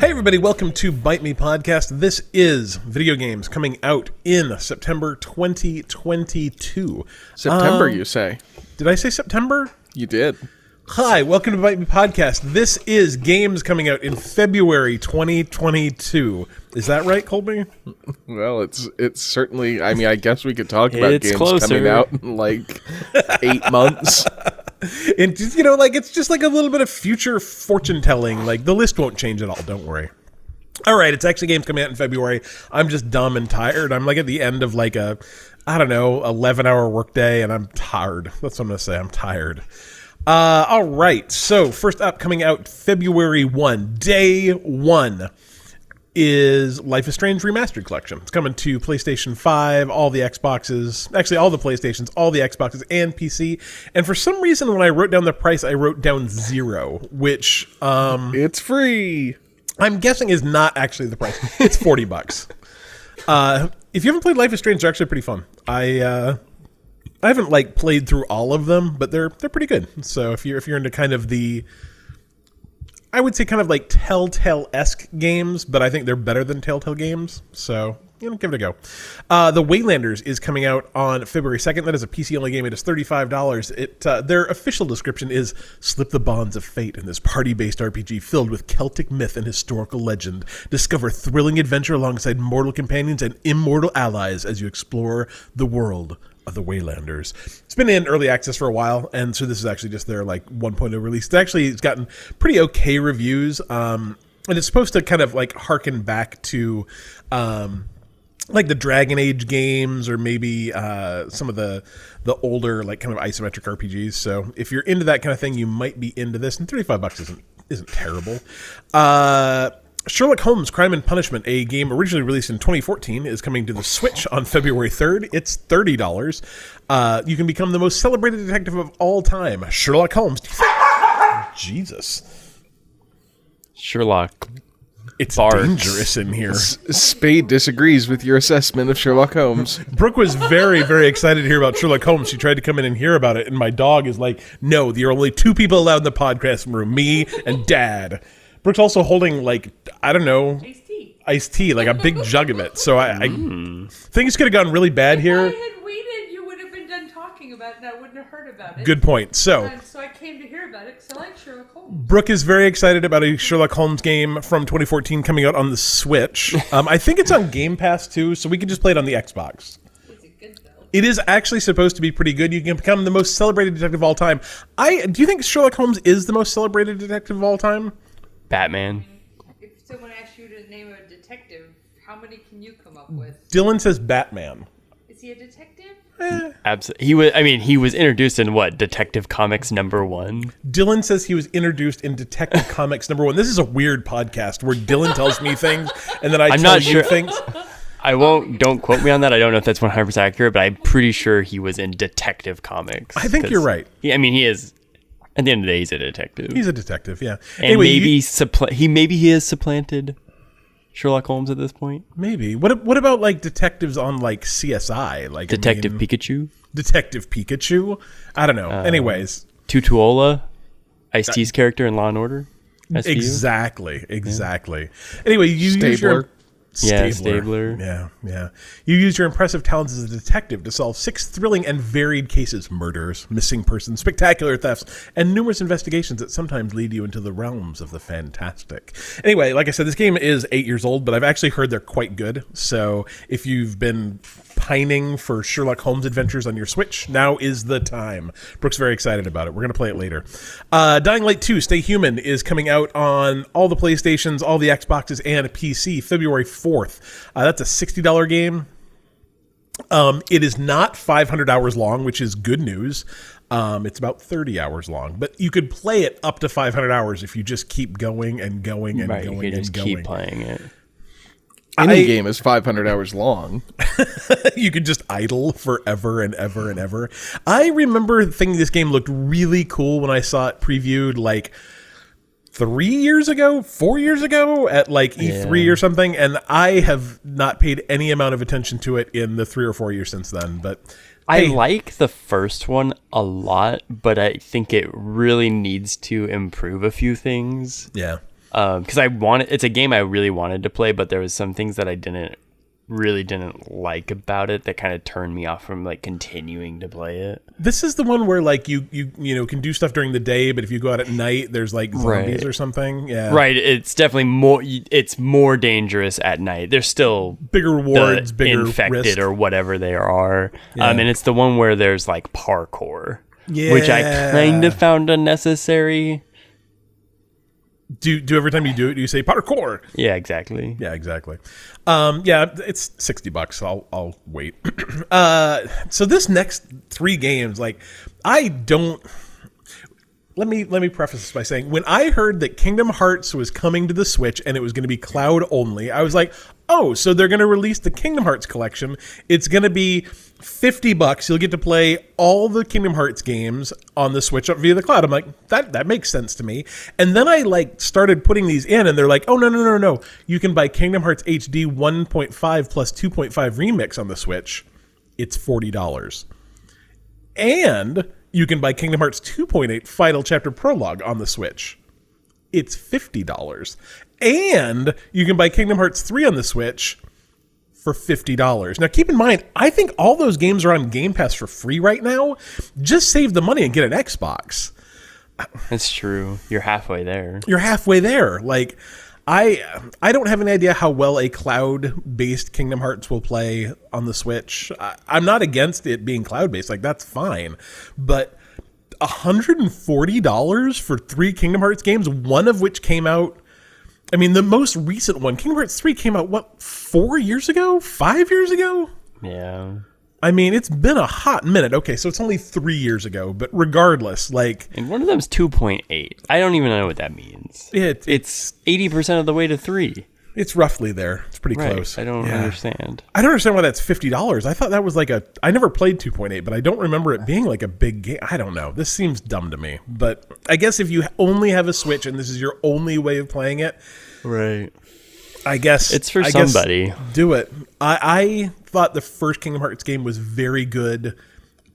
Hey, everybody, welcome to Bite Me Podcast. This is video games coming out in September 2022. September, Um, you say? Did I say September? You did. Hi, welcome to Bite Me Podcast. This is games coming out in February 2022. Is that right, Colby? Well, it's it's certainly. I mean, I guess we could talk about It's games closer. coming out in like eight months. And just, you know, like it's just like a little bit of future fortune telling. Like the list won't change at all. Don't worry. All right, it's actually games coming out in February. I'm just dumb and tired. I'm like at the end of like a, I don't know, 11 hour workday, and I'm tired. That's what I'm gonna say. I'm tired. Uh, all right. So first up, coming out February one, day one is Life is Strange Remastered Collection. It's coming to PlayStation 5, all the Xboxes, actually all the PlayStations, all the Xboxes, and PC. And for some reason, when I wrote down the price, I wrote down zero, which um, It's free. I'm guessing is not actually the price. It's 40 bucks. Uh, if you haven't played Life is Strange, they're actually pretty fun. I uh, I haven't like played through all of them, but they're they're pretty good. So if you're if you're into kind of the I would say kind of like Telltale esque games, but I think they're better than Telltale games. So you know, give it a go. Uh, the Waylanders is coming out on February second. That is a PC only game. It is thirty five dollars. It uh, their official description is slip the bonds of fate in this party based RPG filled with Celtic myth and historical legend. Discover thrilling adventure alongside mortal companions and immortal allies as you explore the world of the Waylanders. It's been in early access for a while, and so this is actually just their like 1.0 release. It actually it's gotten pretty okay reviews, um, and it's supposed to kind of like harken back to. Um, like the Dragon Age games, or maybe uh, some of the the older like kind of isometric RPGs. So if you're into that kind of thing, you might be into this. And 35 bucks isn't isn't terrible. Uh, Sherlock Holmes: Crime and Punishment, a game originally released in 2014, is coming to the Switch on February 3rd. It's thirty dollars. Uh, you can become the most celebrated detective of all time, Sherlock Holmes. Jesus, Sherlock. it's Barks. dangerous in here. Spade disagrees with your assessment of Sherlock Holmes. Brooke was very, very excited to hear about Sherlock Holmes. She tried to come in and hear about it, and my dog is like, "No, there are only two people allowed in the podcast room: me and Dad." Brooke's also holding like I don't know Iced tea. iced tea, like a big jug of it. So I, I things could have gone really bad If I here. had waited, you would have been done talking about it, and I wouldn't have heard about it. Good point. So And so I came to hear about it because I like Sherlock Holmes. Brooke is very excited about a Sherlock Holmes game from 2014 coming out on the Switch. Um, I think it's on Game Pass too, so we can just play it on the Xbox. Is it good though? It is actually supposed to be pretty good. You can become the most celebrated detective of all time. I do you think Sherlock Holmes is the most celebrated detective of all time? Batman. If someone asks you to name a detective, how many can you come up with? Dylan says Batman. Is he a detective? Eh. Absolutely. He was. I mean, he was introduced in what Detective Comics number one. Dylan says he was introduced in Detective Comics number one. This is a weird podcast where Dylan tells me things and then I I'm tell not you sure- things. I won't. Don't quote me on that. I don't know if that's 100 percent accurate, but I'm pretty sure he was in Detective Comics. I think you're right. He, I mean, he is. At the end of the day, he's a detective. He's a detective, yeah. and anyway, you- maybe he maybe he has supplanted Sherlock Holmes at this point. maybe. What what about like detectives on like CSI? Like I Detective mean, Pikachu, Detective Pikachu? I don't know. Uh, Anyways, Tutuola, Ice T's character in Law and Order. SVU. Exactly, exactly. Anyway, you use your Stabler. Yeah, Stabler. Yeah, yeah. You use your impressive talents as a detective to solve six thrilling and varied cases: murders, missing persons, spectacular thefts, and numerous investigations that sometimes lead you into the realms of the fantastic. Anyway, like I said, this game is eight years old, but I've actually heard they're quite good. So if you've been pining for Sherlock Holmes adventures on your Switch, now is the time. Brooke's very excited about it. We're going to play it later. Uh, Dying Light 2 Stay Human is coming out on all the PlayStations, all the Xboxes, and PC February 4th. Uh, that's a $60 game. Um, it is not 500 hours long, which is good news. Um, it's about 30 hours long, but you could play it up to 500 hours if you just keep going and going and Right, you going can and just going. keep playing it. Any I- game is 500 hours long. you could just idle forever and ever and ever. I remember thinking this game looked really cool when I saw it previewed like three years ago, four years ago at like E3 Yeah. or something, and I have not paid any amount of attention to it in the three or four years since then. But I Hey. like the first one a lot, but I think it really needs to improve a few things. yeah, because I wanted. It's a game I really wanted to play, but there was some things that I didn't really didn't like about it that kind of turned me off from like continuing to play it. This is the one where like you you you know can do stuff during the day, but if you go out at night, there's like zombies Right. or something. Yeah, Right. It's definitely more. It's more dangerous at night. There's still Bigger rewards, bigger infected risk. or whatever they are. Yeah. Um, and it's the one where there's like parkour, which I kind of found unnecessary. Do do every time you do it, do you say parkour? Yeah, exactly. Yeah, exactly. Um, yeah, it's sixty bucks. I'll I'll wait. uh, so this next three games, like, I don't. Let me let me preface this by saying when I heard that Kingdom Hearts was coming to the Switch and it was going to be cloud only, I was like, oh, so they're going to release the Kingdom Hearts collection. It's going to be fifty bucks. You'll get to play all the Kingdom Hearts games on the Switch up via the cloud. I'm like, that that makes sense to me. And then I like started putting these in, and they're like, oh no no no no, you can buy Kingdom Hearts HD 1.5 plus 2.5 remix on the Switch. It's forty dollars. And you can buy Kingdom Hearts 2.8 Final Chapter Prologue on the Switch. It's $50. And you can buy Kingdom Hearts 3 on the Switch for $50. Now keep in mind, I think all those games are on Game Pass for free right now. Just save the money and get an Xbox. That's true. You're halfway there. You're halfway there. Like I I don't have any idea how well a cloud-based Kingdom Hearts will play on the Switch. I, I'm not against it being cloud-based. Like that's fine. But $140 for three Kingdom Hearts games, one of which came out I mean, the most recent one, Kingdom Hearts 3 came out what, 4 years ago? 5 years ago? Yeah. I mean, it's been a hot minute. Okay, so it's only 3 years ago, but regardless, like And one of them's 2.8. I don't even know what that means. it, It's 80% of the way to 3. It's roughly there. It's pretty Right. close. I don't Yeah. understand. I don't understand why that's fifty dollars. I thought that was like a. I never played two point eight, but I don't remember it being like a big game. I don't know. This seems dumb to me. But I guess if you only have a Switch and this is your only way of playing it, Right. I guess It's for I somebody. Do it. I, I thought the first Kingdom Hearts game was very good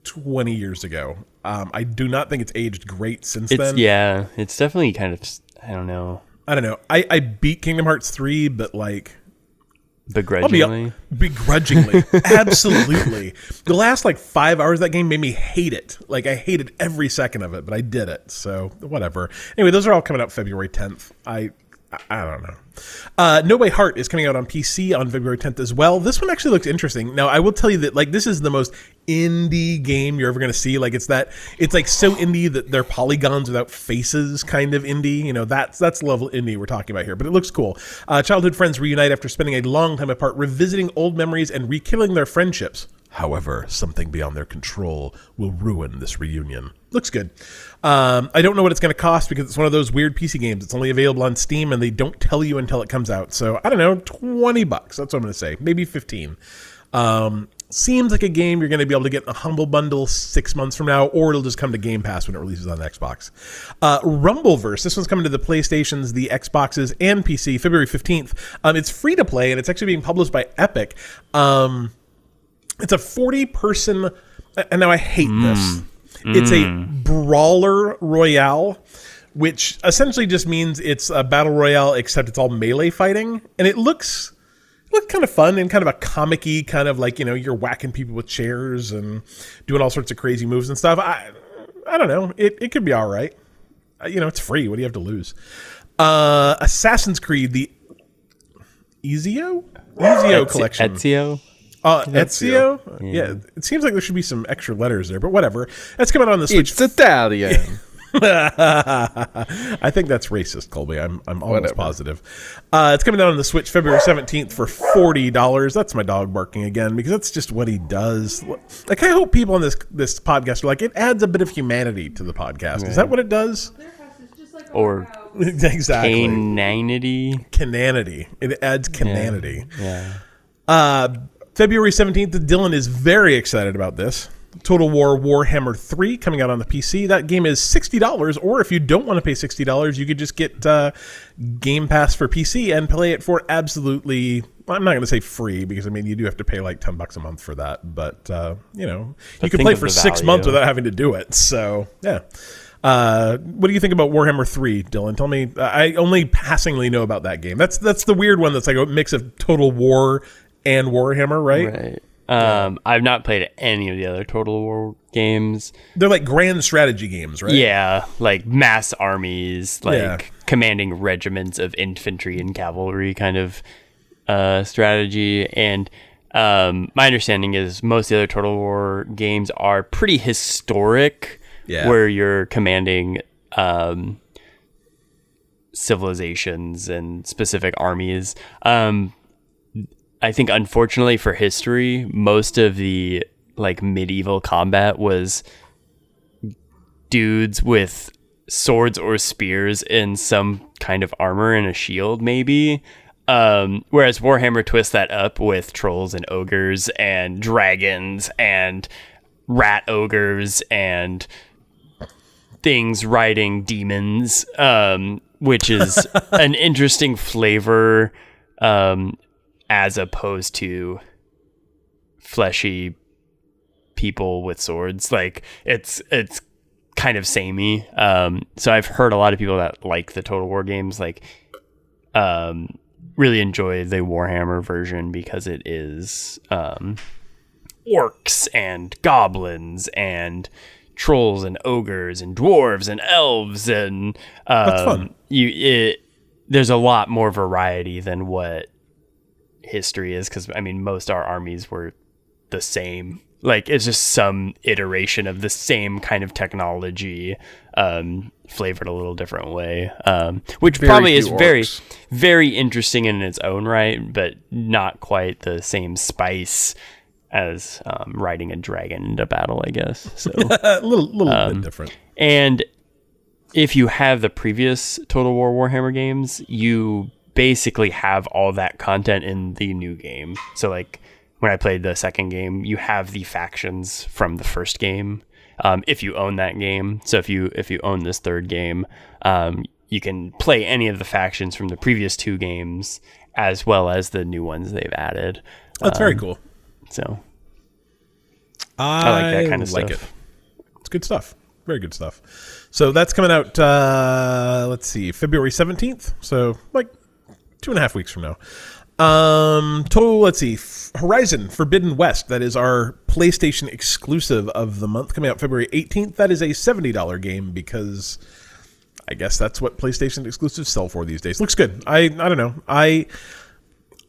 twenty years ago. Um, I do not think it's aged great since It's then. yeah, it's definitely kind of I don't know, I don't know. I, I beat Kingdom Hearts three, but like I'll be begrudgingly. begrudgingly, absolutely. The last like five hours of that game made me hate it. Like I hated every second of it, but I did it. So whatever. Anyway, those are all coming out February 10th. I I- don't know. Uh, no Way Heart is coming out on PC on February 10th as well. This one actually looks interesting. Now, I will tell you that like this is the most indie game you're ever going to see. Like it's that it's like so indie that they're polygons without faces kind of indie. You know, that's that's level indie we're talking about here. But it looks cool. Uh, childhood friends reunite after spending a long time apart, revisiting old memories and rekindling their friendships. However, something beyond their control will ruin this reunion. Looks good. Um, I don't know what it's going to cost because it's one of those weird PC games. It's only available on Steam and they don't tell you until it comes out. So I don't know, twenty bucks. That's what I'm going to say. Maybe fifteen. Um, seems like a game you're going to be able to get in a humble bundle six months from now, or it'll just come to Game Pass when it releases on Xbox. Uh, Rumbleverse. This one's coming to the PlayStations, the Xboxes, and PC February fifteenth. Um, it's free to play and it's actually being published by Epic. Um, it's a 40 person and now i hate this. It's a brawler royale which essentially just means it's a battle royale except it's all melee fighting. And it looks looked kind of fun and kind of a comic-y kind of like you know you're whacking people with chairs and doing all sorts of crazy moves and stuff. I i don't know. It, it could be all right. Uh, you know it's free. What do you have to lose? Uh assassin's creed the ezio ezio collection. Ezio. Uh, Ezio? Yeah. It seems like there should be some extra letters there, but whatever. That's coming out on the Switch. It's Italian. I think that's racist, Colby. I'm, I'm almost Whatever. positive. Uh, it's coming out on the Switch February 17th for $40. That's my dog barking again because that's just what he does. Like, I hope people on this this podcast are like, it adds a bit of humanity to the podcast. Is that what it does? Their house is just like Or- exactly. Cananity. Cananity. It adds cananity. Yeah. Uh, February 17th, Dylan is very excited about this. Total War Warhammer 3 coming out on the PC. That game is $60, or if you don't want to pay $60, you could just get uh, Game Pass for PC and play it for absolutely, I'm not going to say free, because I mean, you do have to pay like 10 bucks a month for that, but, uh, you know, you can play for six value. months without having to do it. So, yeah. Uh, what do you think about Warhammer Three, Dylan? Tell me. I only passingly know about that game. That's that's the weird one. That's like a mix of Total War and Warhammer, right? Right. Um, I've not played any of the other Total War games. They're like grand strategy games, right? Yeah, like mass armies, like Yeah. commanding regiments of infantry and cavalry kind of uh, strategy. And um, my understanding is most of the other Total War games are pretty historic, Yeah. where you're commanding um, civilizations and specific armies. Um, I think unfortunately for history, most of the like medieval combat was dudes with swords or spears and some kind of armor and a shield, maybe. Um, whereas Warhammer twists that up with trolls and ogres and dragons and rat ogres and things riding demons, um, which is an interesting flavor um, as opposed to fleshy people with swords. Like it's it's kind of samey. Um, so I've heard a lot of people that like the Total War games like um, really enjoy the Warhammer version because it is um, orcs and goblins and trolls and ogres and dwarves and elves and um, That's fun. You it there's a lot more variety than what history is because I mean most our armies were the same. Like it's just some iteration of the same kind of technology, um, flavored a little different way, um, which Very probably is few very, very interesting in its own right, but not quite the same spice as um, riding a dragon into battle, I guess. So. a little little Um, bit different. And if you have the previous Total War Warhammer games, you basically have all that content in the new game. So like when I played the second game, you have the factions from the first game. Um, if you own that game, so if you if you own this third game, um, you can play any of the factions from the previous two games as well as the new ones they've added. That's very cool. So I, like that kind of like stuff. it. It's good stuff. Very good stuff. So that's coming out. Uh, let's see, February seventeenth. So like two and a half weeks from now. Um, total. Let's see, Horizon Forbidden West. That is our PlayStation exclusive of the month, coming out February eighteenth. That is a seventy dollar game because I guess that's what PlayStation exclusives sell for these days. Looks good. I I don't know. I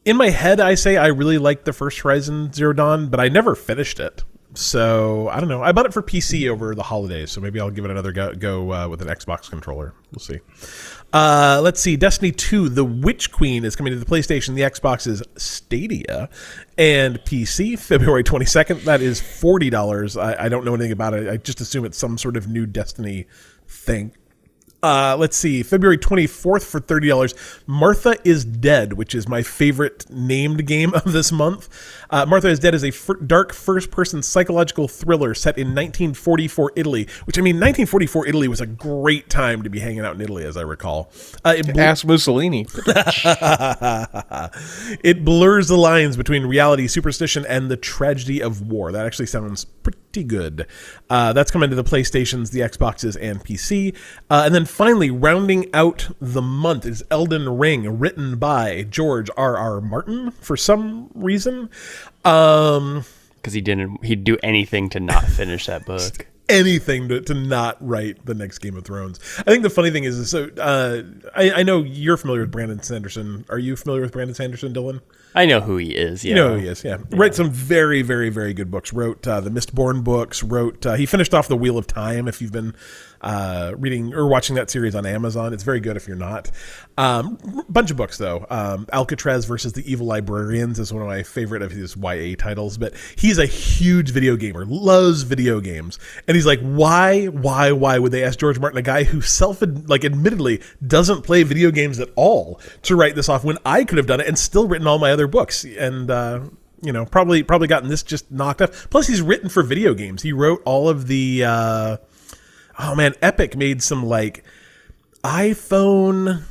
in my head I say I really like the first Horizon Zero Dawn, but I never finished it. So I don't know. I bought it for PC over the holidays, so maybe I'll give it another go, go uh, with an Xbox controller. We'll see. Uh, let's see. Destiny 2, The Witch Queen is coming to the PlayStation, the Xbox's Stadia, and PC February 22nd. That is $40. I, I don't know anything about it. I just assume it's some sort of new Destiny thing. Uh, let's see, February 24th for $30. Martha is Dead, which is my favorite named game of this month. Uh, Martha is Dead is a dark first person psychological thriller set in 1944 Italy, which I mean, 1944 Italy was a great time to be hanging out in Italy, as I recall. Uh, it bl- Ask Mussolini. it blurs the lines between reality, superstition, and the tragedy of war. That actually sounds pretty good. Uh, that's coming to the PlayStations, the Xboxes, and PC. Uh, and then finally, rounding out the month is Elden Ring, written by George R. R. Martin for some reason. Um, because he didn't he'd do anything to not finish that book. anything to, to not write the next Game of Thrones. I think the funny thing is, is so uh, I, I know you're familiar with Brandon Sanderson. Are you familiar with Brandon Sanderson, Dylan? I know who he is. Yeah. You know who he is, yeah. Wrote some very, very, very good books. Wrote uh, the Mistborn books. Wrote uh, he finished off the Wheel of Time. If you've been uh, reading or watching that series on Amazon, it's very good. If you're not, um, bunch of books though. Um, Alcatraz versus the Evil Librarians is one of my favorite of his YA titles. But he's a huge video gamer, loves video games, and he's like, why, why, why would they ask George Martin, a guy who self like admittedly doesn't play video games at all, to write this off when I could have done it and still written all my other books and. Uh, you know, probably probably gotten this just knocked off. Plus, he's written for video games. He wrote all of the. Uh, oh man, Epic made some like iPhone,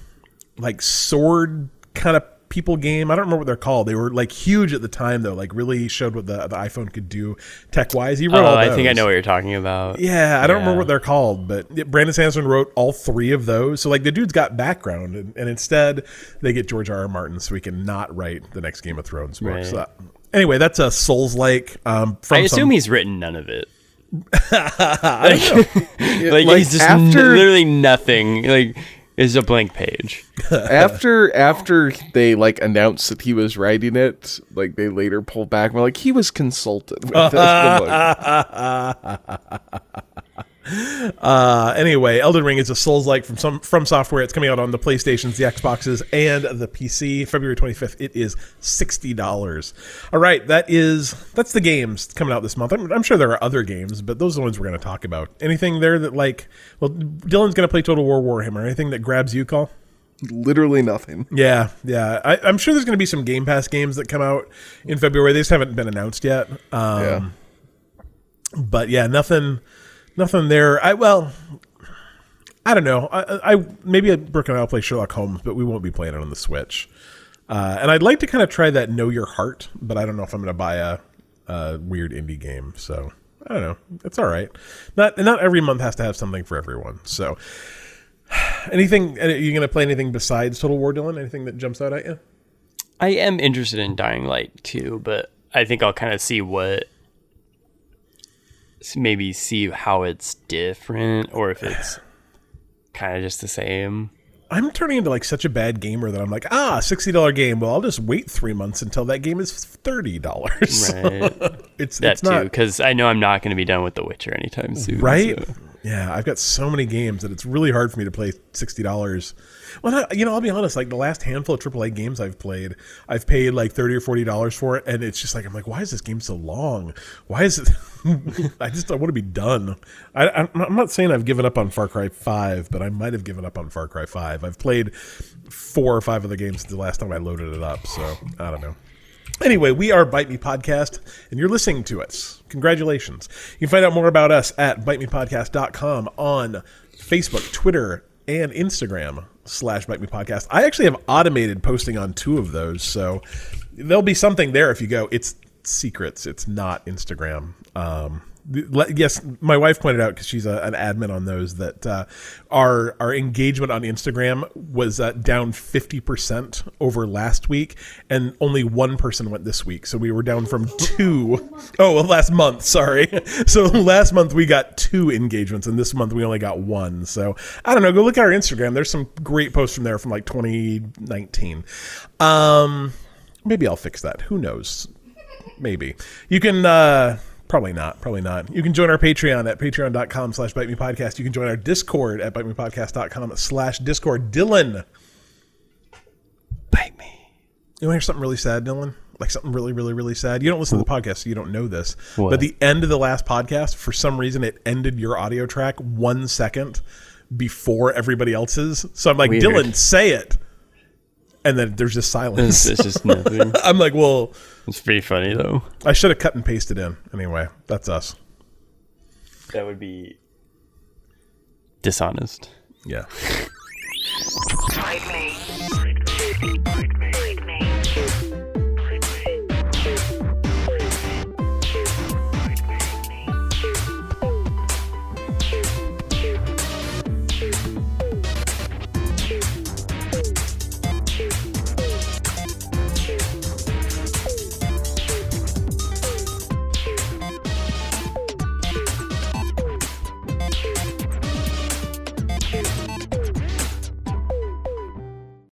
like sword kind of people game. I don't remember what they're called. They were like huge at the time though. Like really showed what the, the iPhone could do tech wise. He wrote Oh, I think I know what you're talking about. Yeah, I don't remember what they're called, but Brandon Sanderson wrote all three of those. So like the dude's got background, and, and instead they get George R. R. Martin so he can not write the next Game of Thrones book. Right. So that- anyway, that's a Souls like. Um, from I assume some- he's written none of it. like, like, just after- literally nothing. Like it's a blank page. after after they like announced that he was writing it, like they later pulled back. and Were like he was consulted with this. Uh, anyway, Elden Ring is a Souls like from some FromSoftware. It's coming out on the PlayStations, the Xboxes, and the PC. February twenty fifth. It is sixty dollars. All right, that is that's the games coming out this month. I'm, I'm sure there are other games, but those are the ones we're going to talk about. Anything there that like, well, Dylan's going to play Total War Warhammer. Anything that grabs you, call? literally nothing. Yeah, yeah. I, I'm sure there's going to be some Game Pass games that come out in February. They just haven't been announced yet. Um, yeah. but yeah, nothing, nothing there. I well, I don't know. I, I maybe Brooke and I'll play Sherlock Holmes, but we won't be playing it on the Switch. Uh, and I'd like to kind of try that Know Your Heart, but I don't know if I'm going to buy a, a weird indie game. So I don't know. It's all right. Not not every month has to have something for everyone. So anything? Are you going to play anything besides Total War, Dylan? Anything that jumps out at you? I am interested in Dying Light 2, but I think I'll kind of see what maybe see how it's different or if it's kind of just the same. I'm turning into like such a bad gamer that I'm like, ah, sixty dollar game. Well, I'll just wait three months until that game is thirty dollars. Right. it's that it's too, because I know I'm not going to be done with The Witcher anytime soon. right. so- Yeah, I've got so many games that it's really hard for me to play sixty dollars. Well, you know, I'll be honest. Like the last handful of AAA games I've played, I've paid like thirty or forty dollars for it, and it's just like I'm like, why is this game so long? Why is it? I just I want to be done. I, I'm I'm not saying I've given up on Far Cry Five, but I might have given up on Far Cry Five. I've played four or five of the games since the last time I loaded it up, so I don't know. Anyway, we are Bite Me Podcast, and you're listening to us. Congratulations. You can find out more about us at bitemepodcast.com on Facebook, Twitter, and Instagram slash Bite Me Podcast. I actually have automated posting on two of those, so there'll be something there if you go. It's secrets. It's not Instagram. Um, yes, my wife pointed out because she's a, an admin on those that uh, our our engagement on Instagram was uh, down fifty percent over last week, and only one person went this week. So we were down from two. Oh, well, last month. Sorry. So last month we got two engagements, and this month we only got one. So I don't know. Go look at our Instagram. There's some great posts from there from like 2019. Um, maybe I'll fix that. Who knows? maybe you can uh probably not probably not. You can join our patreon at patreon.com slash bite me podcast. You can join our discord at bite me podcast.com slash discord. Dylan! Bite me. you want to hear something really sad dylan? Like something really really really sad? You don't listen to the podcast so you don't know this. What? but the end of the last podcast for some reason it ended your audio track one second before everybody else's. So i'm like Weird. dylan say it and then there's just silence it's just nothing. i'm like well It's pretty funny though. i should have cut and pasted in anyway that's us That would be dishonest. yeah Bite me.